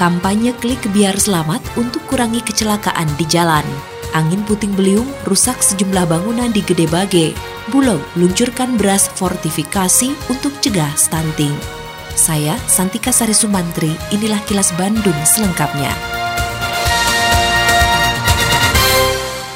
Kampanye klik biar selamat untuk kurangi kecelakaan di jalan. Angin puting beliung rusak sejumlah bangunan di Gede Bage. Bulog luncurkan beras fortifikasi untuk cegah stunting. Saya Santika Sari Sumantri, inilah kilas Bandung selengkapnya.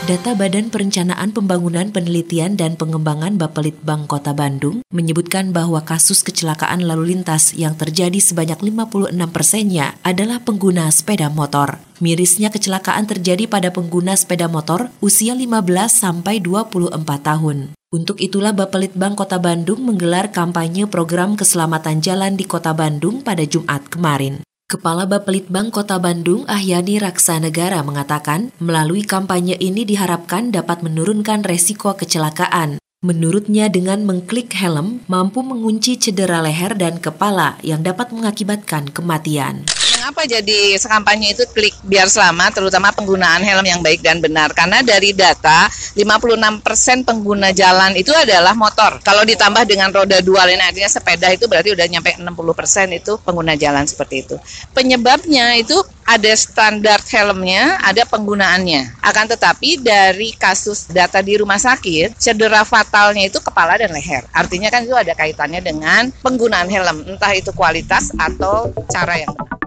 Data Badan Perencanaan Pembangunan Penelitian dan Pengembangan Bapelitbang Kota Bandung menyebutkan bahwa kasus kecelakaan lalu lintas yang terjadi sebanyak 56 persennya adalah pengguna sepeda motor. Mirisnya kecelakaan terjadi pada pengguna sepeda motor usia 15 sampai 24 tahun. Untuk itulah Bapelitbang Kota Bandung menggelar kampanye program keselamatan jalan di Kota Bandung pada Jumat kemarin. Kepala Bapelitbang Kota Bandung Ahyani Raksanegara mengatakan, melalui kampanye ini diharapkan dapat menurunkan resiko kecelakaan. Menurutnya dengan mengklik helm mampu mengunci cedera leher dan kepala yang dapat mengakibatkan kematian. Mengapa jadi sekampanye itu klik biar selamat, terutama penggunaan helm yang baik dan benar? Karena dari data 56% pengguna jalan itu adalah motor. Kalau ditambah dengan roda dua lain artinya sepeda itu berarti udah nyampe 60% itu pengguna jalan seperti itu. Penyebabnya itu ada standar helmnya, ada penggunaannya. Akan tetapi dari kasus data di rumah sakit, cedera fatalnya itu kepala dan leher. Artinya kan itu ada kaitannya dengan penggunaan helm, entah itu kualitas atau cara yang benar.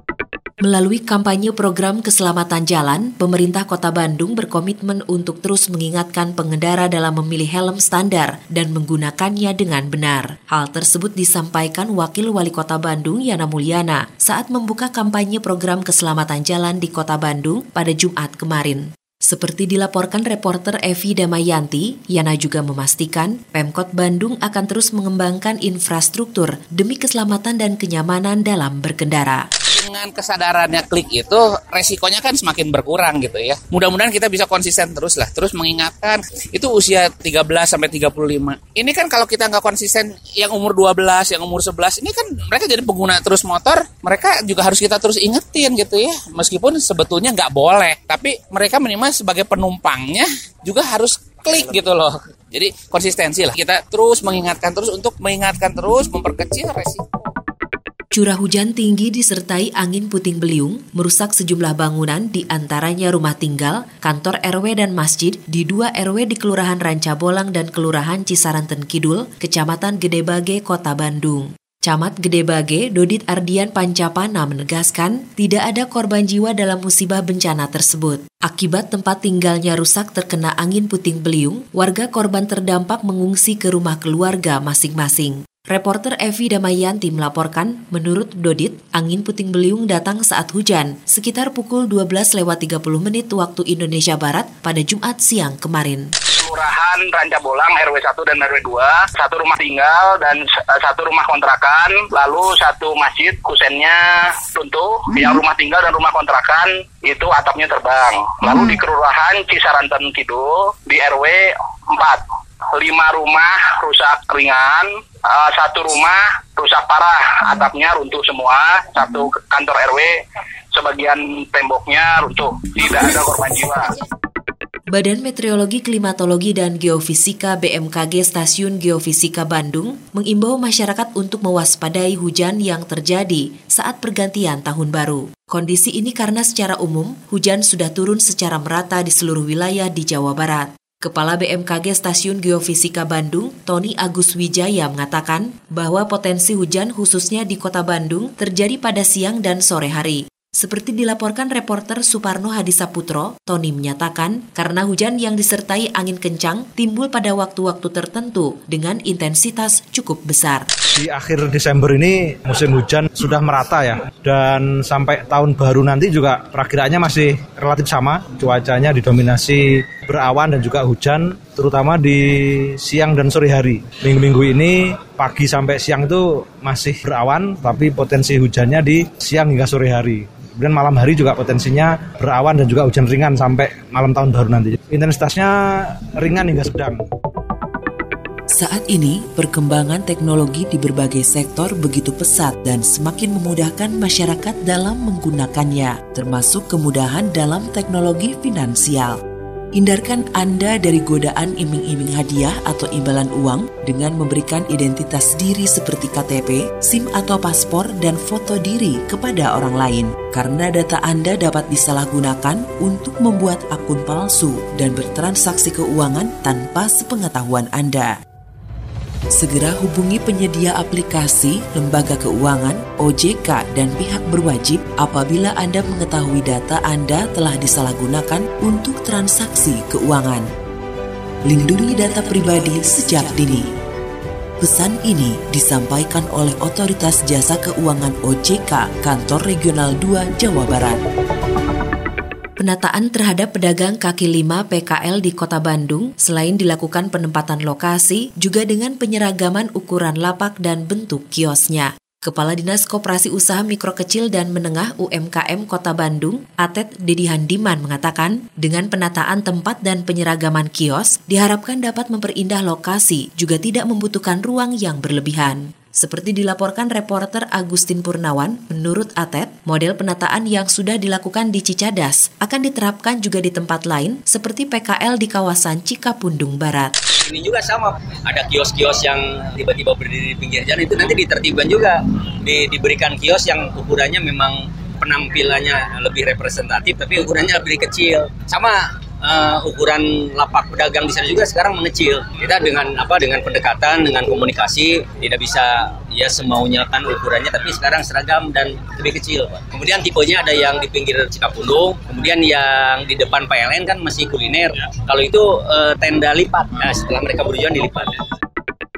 Melalui kampanye program keselamatan jalan, pemerintah Kota Bandung berkomitmen untuk terus mengingatkan pengendara dalam memilih helm standar dan menggunakannya dengan benar. Hal tersebut disampaikan Wakil Wali Kota Bandung Yana Mulyana saat membuka kampanye program keselamatan jalan di Kota Bandung pada Jumat kemarin. Seperti dilaporkan reporter Evi Damayanti, Yana juga memastikan Pemkot Bandung akan terus mengembangkan infrastruktur demi keselamatan dan kenyamanan dalam berkendara dengan kesadarannya klik itu resikonya kan semakin berkurang gitu ya. Mudah-mudahan kita bisa konsisten terus lah, terus mengingatkan itu usia 13 sampai 35. Ini kan kalau kita nggak konsisten yang umur 12, yang umur 11 ini kan mereka jadi pengguna terus motor, mereka juga harus kita terus ingetin gitu ya. Meskipun sebetulnya nggak boleh, tapi mereka minimal sebagai penumpangnya juga harus klik gitu loh. Jadi konsistensi lah. Kita terus mengingatkan terus untuk mengingatkan terus memperkecil resiko. Curah hujan tinggi disertai angin puting beliung merusak sejumlah bangunan di antaranya rumah tinggal, kantor RW dan masjid di dua RW di Kelurahan Ranca Bolang dan Kelurahan Cisaranten Kidul, Kecamatan Gedebage, Kota Bandung. Camat Gedebage, Dodit Ardian Pancapana menegaskan tidak ada korban jiwa dalam musibah bencana tersebut. Akibat tempat tinggalnya rusak terkena angin puting beliung, warga korban terdampak mengungsi ke rumah keluarga masing-masing. Reporter Evi Damayanti melaporkan, menurut Dodit, angin puting beliung datang saat hujan, sekitar pukul 12 lewat 30 menit waktu Indonesia Barat pada Jumat siang kemarin. Kelurahan Ranca Bolang RW 1 dan RW 2, satu rumah tinggal dan satu rumah kontrakan, lalu satu masjid kusennya runtuh, hmm. yang rumah tinggal dan rumah kontrakan itu atapnya terbang. Lalu hmm. di Kelurahan Cisaranten Kidul di RW 4 lima rumah rusak ringan, uh, satu rumah rusak parah, atapnya runtuh semua, satu kantor RW sebagian temboknya runtuh, tidak ada korban jiwa. Badan Meteorologi, Klimatologi, dan Geofisika BMKG Stasiun Geofisika Bandung mengimbau masyarakat untuk mewaspadai hujan yang terjadi saat pergantian tahun baru. Kondisi ini karena secara umum hujan sudah turun secara merata di seluruh wilayah di Jawa Barat. Kepala BMKG Stasiun Geofisika Bandung, Tony Agus Wijaya mengatakan bahwa potensi hujan khususnya di kota Bandung terjadi pada siang dan sore hari. Seperti dilaporkan reporter Suparno Hadisaputro, Tony menyatakan karena hujan yang disertai angin kencang timbul pada waktu-waktu tertentu dengan intensitas cukup besar. Di akhir Desember ini musim hujan sudah merata ya dan sampai tahun baru nanti juga perakiraannya masih relatif sama. Cuacanya didominasi berawan dan juga hujan terutama di siang dan sore hari. Minggu-minggu ini pagi sampai siang itu masih berawan tapi potensi hujannya di siang hingga sore hari Kemudian malam hari juga potensinya berawan dan juga hujan ringan sampai malam tahun baru nanti. Intensitasnya ringan hingga sedang. Saat ini, perkembangan teknologi di berbagai sektor begitu pesat dan semakin memudahkan masyarakat dalam menggunakannya, termasuk kemudahan dalam teknologi finansial. Hindarkan Anda dari godaan iming-iming hadiah atau imbalan uang dengan memberikan identitas diri seperti KTP, SIM atau paspor, dan foto diri kepada orang lain. Karena data Anda dapat disalahgunakan untuk membuat akun palsu dan bertransaksi keuangan tanpa sepengetahuan Anda. Segera hubungi penyedia aplikasi, lembaga keuangan, OJK, dan pihak berwajib apabila Anda mengetahui data Anda telah disalahgunakan untuk transaksi keuangan. Lindungi data pribadi sejak dini. Pesan ini disampaikan oleh Otoritas Jasa Keuangan OJK Kantor Regional 2 Jawa Barat. Penataan terhadap pedagang kaki lima PKL di Kota Bandung selain dilakukan penempatan lokasi juga dengan penyeragaman ukuran lapak dan bentuk kiosnya. Kepala Dinas Koperasi Usaha Mikro Kecil dan Menengah UMKM Kota Bandung, Atet Dedi Handiman mengatakan, dengan penataan tempat dan penyeragaman kios, diharapkan dapat memperindah lokasi, juga tidak membutuhkan ruang yang berlebihan. Seperti dilaporkan reporter Agustin Purnawan, menurut Atet, model penataan yang sudah dilakukan di Cicadas akan diterapkan juga di tempat lain seperti PKL di kawasan Cikapundung Barat. Ini juga sama, ada kios-kios yang tiba-tiba berdiri di pinggir jalan itu nanti ditertibkan juga, di, diberikan kios yang ukurannya memang penampilannya lebih representatif tapi ukurannya lebih kecil. Sama uh, ukuran lapak pedagang di sana juga sekarang mengecil. Kita dengan apa dengan pendekatan, dengan komunikasi tidak bisa ya semaunya kan ukurannya tapi sekarang seragam dan lebih kecil Pak. Kemudian tipenya ada yang di pinggir Cikapundung, kemudian yang di depan PLN kan masih kuliner. Kalau itu uh, tenda lipat. Nah, setelah mereka berjualan dilipat.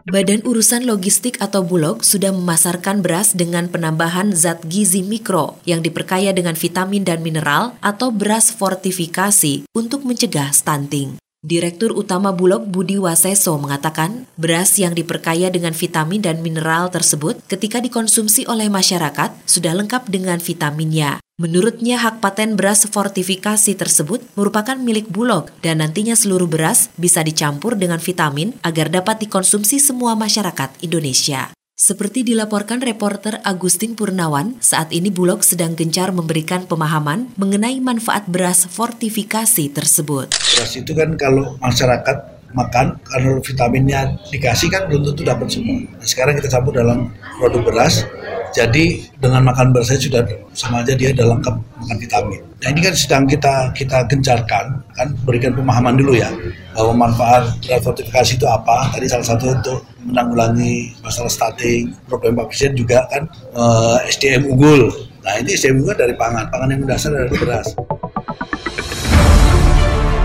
Badan Urusan Logistik atau Bulog sudah memasarkan beras dengan penambahan zat gizi mikro yang diperkaya dengan vitamin dan mineral atau beras fortifikasi untuk mencegah stunting. Direktur Utama Bulog Budi Waseso mengatakan, beras yang diperkaya dengan vitamin dan mineral tersebut ketika dikonsumsi oleh masyarakat sudah lengkap dengan vitaminnya. Menurutnya hak paten beras fortifikasi tersebut merupakan milik Bulog dan nantinya seluruh beras bisa dicampur dengan vitamin agar dapat dikonsumsi semua masyarakat Indonesia. Seperti dilaporkan reporter Agustin Purnawan, saat ini Bulog sedang gencar memberikan pemahaman mengenai manfaat beras fortifikasi tersebut. Beras itu kan kalau masyarakat makan karena vitaminnya dikasih kan belum tentu dapat semua. Nah, sekarang kita campur dalam produk beras, jadi dengan makan saja sudah sama aja dia udah lengkap makan vitamin. Nah ini kan sedang kita kita gencarkan, kan berikan pemahaman dulu ya bahwa manfaat beras fortifikasi itu apa. Tadi salah satu untuk menanggulangi masalah stunting, problem pasien juga kan eh, SDM unggul. Nah ini SDM unggul dari pangan, pangan yang mendasar dari beras.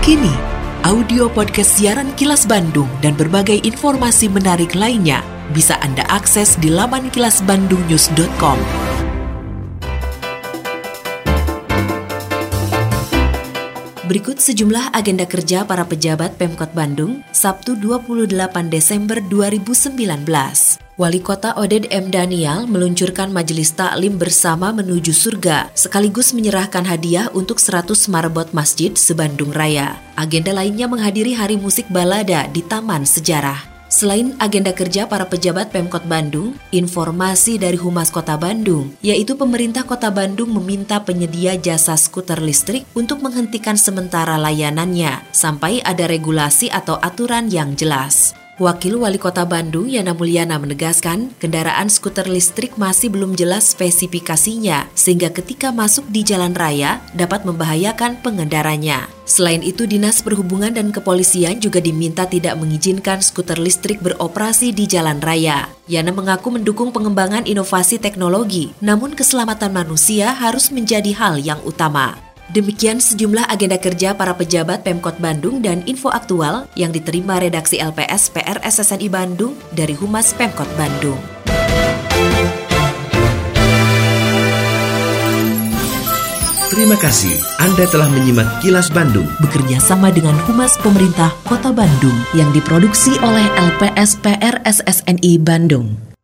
Kini audio podcast siaran Kilas Bandung dan berbagai informasi menarik lainnya bisa Anda akses di laman kilasbandungnews.com. Berikut sejumlah agenda kerja para pejabat Pemkot Bandung Sabtu 28 Desember 2019. Wali Kota Oded M. Daniel meluncurkan majelis taklim bersama menuju surga, sekaligus menyerahkan hadiah untuk 100 marbot masjid sebandung raya. Agenda lainnya menghadiri Hari Musik Balada di Taman Sejarah. Selain agenda kerja para pejabat Pemkot Bandung, informasi dari Humas Kota Bandung, yaitu pemerintah Kota Bandung meminta penyedia jasa skuter listrik untuk menghentikan sementara layanannya sampai ada regulasi atau aturan yang jelas. Wakil Wali Kota Bandung Yana Mulyana menegaskan, kendaraan skuter listrik masih belum jelas spesifikasinya, sehingga ketika masuk di jalan raya dapat membahayakan pengendaranya. Selain itu, Dinas Perhubungan dan Kepolisian juga diminta tidak mengizinkan skuter listrik beroperasi di jalan raya. Yana mengaku mendukung pengembangan inovasi teknologi, namun keselamatan manusia harus menjadi hal yang utama. Demikian sejumlah agenda kerja para pejabat Pemkot Bandung dan info aktual yang diterima redaksi LPS PR SSNI Bandung dari Humas Pemkot Bandung. Terima kasih Anda telah menyimak Kilas Bandung bekerja sama dengan Humas Pemerintah Kota Bandung yang diproduksi oleh LPS PR SSNI Bandung.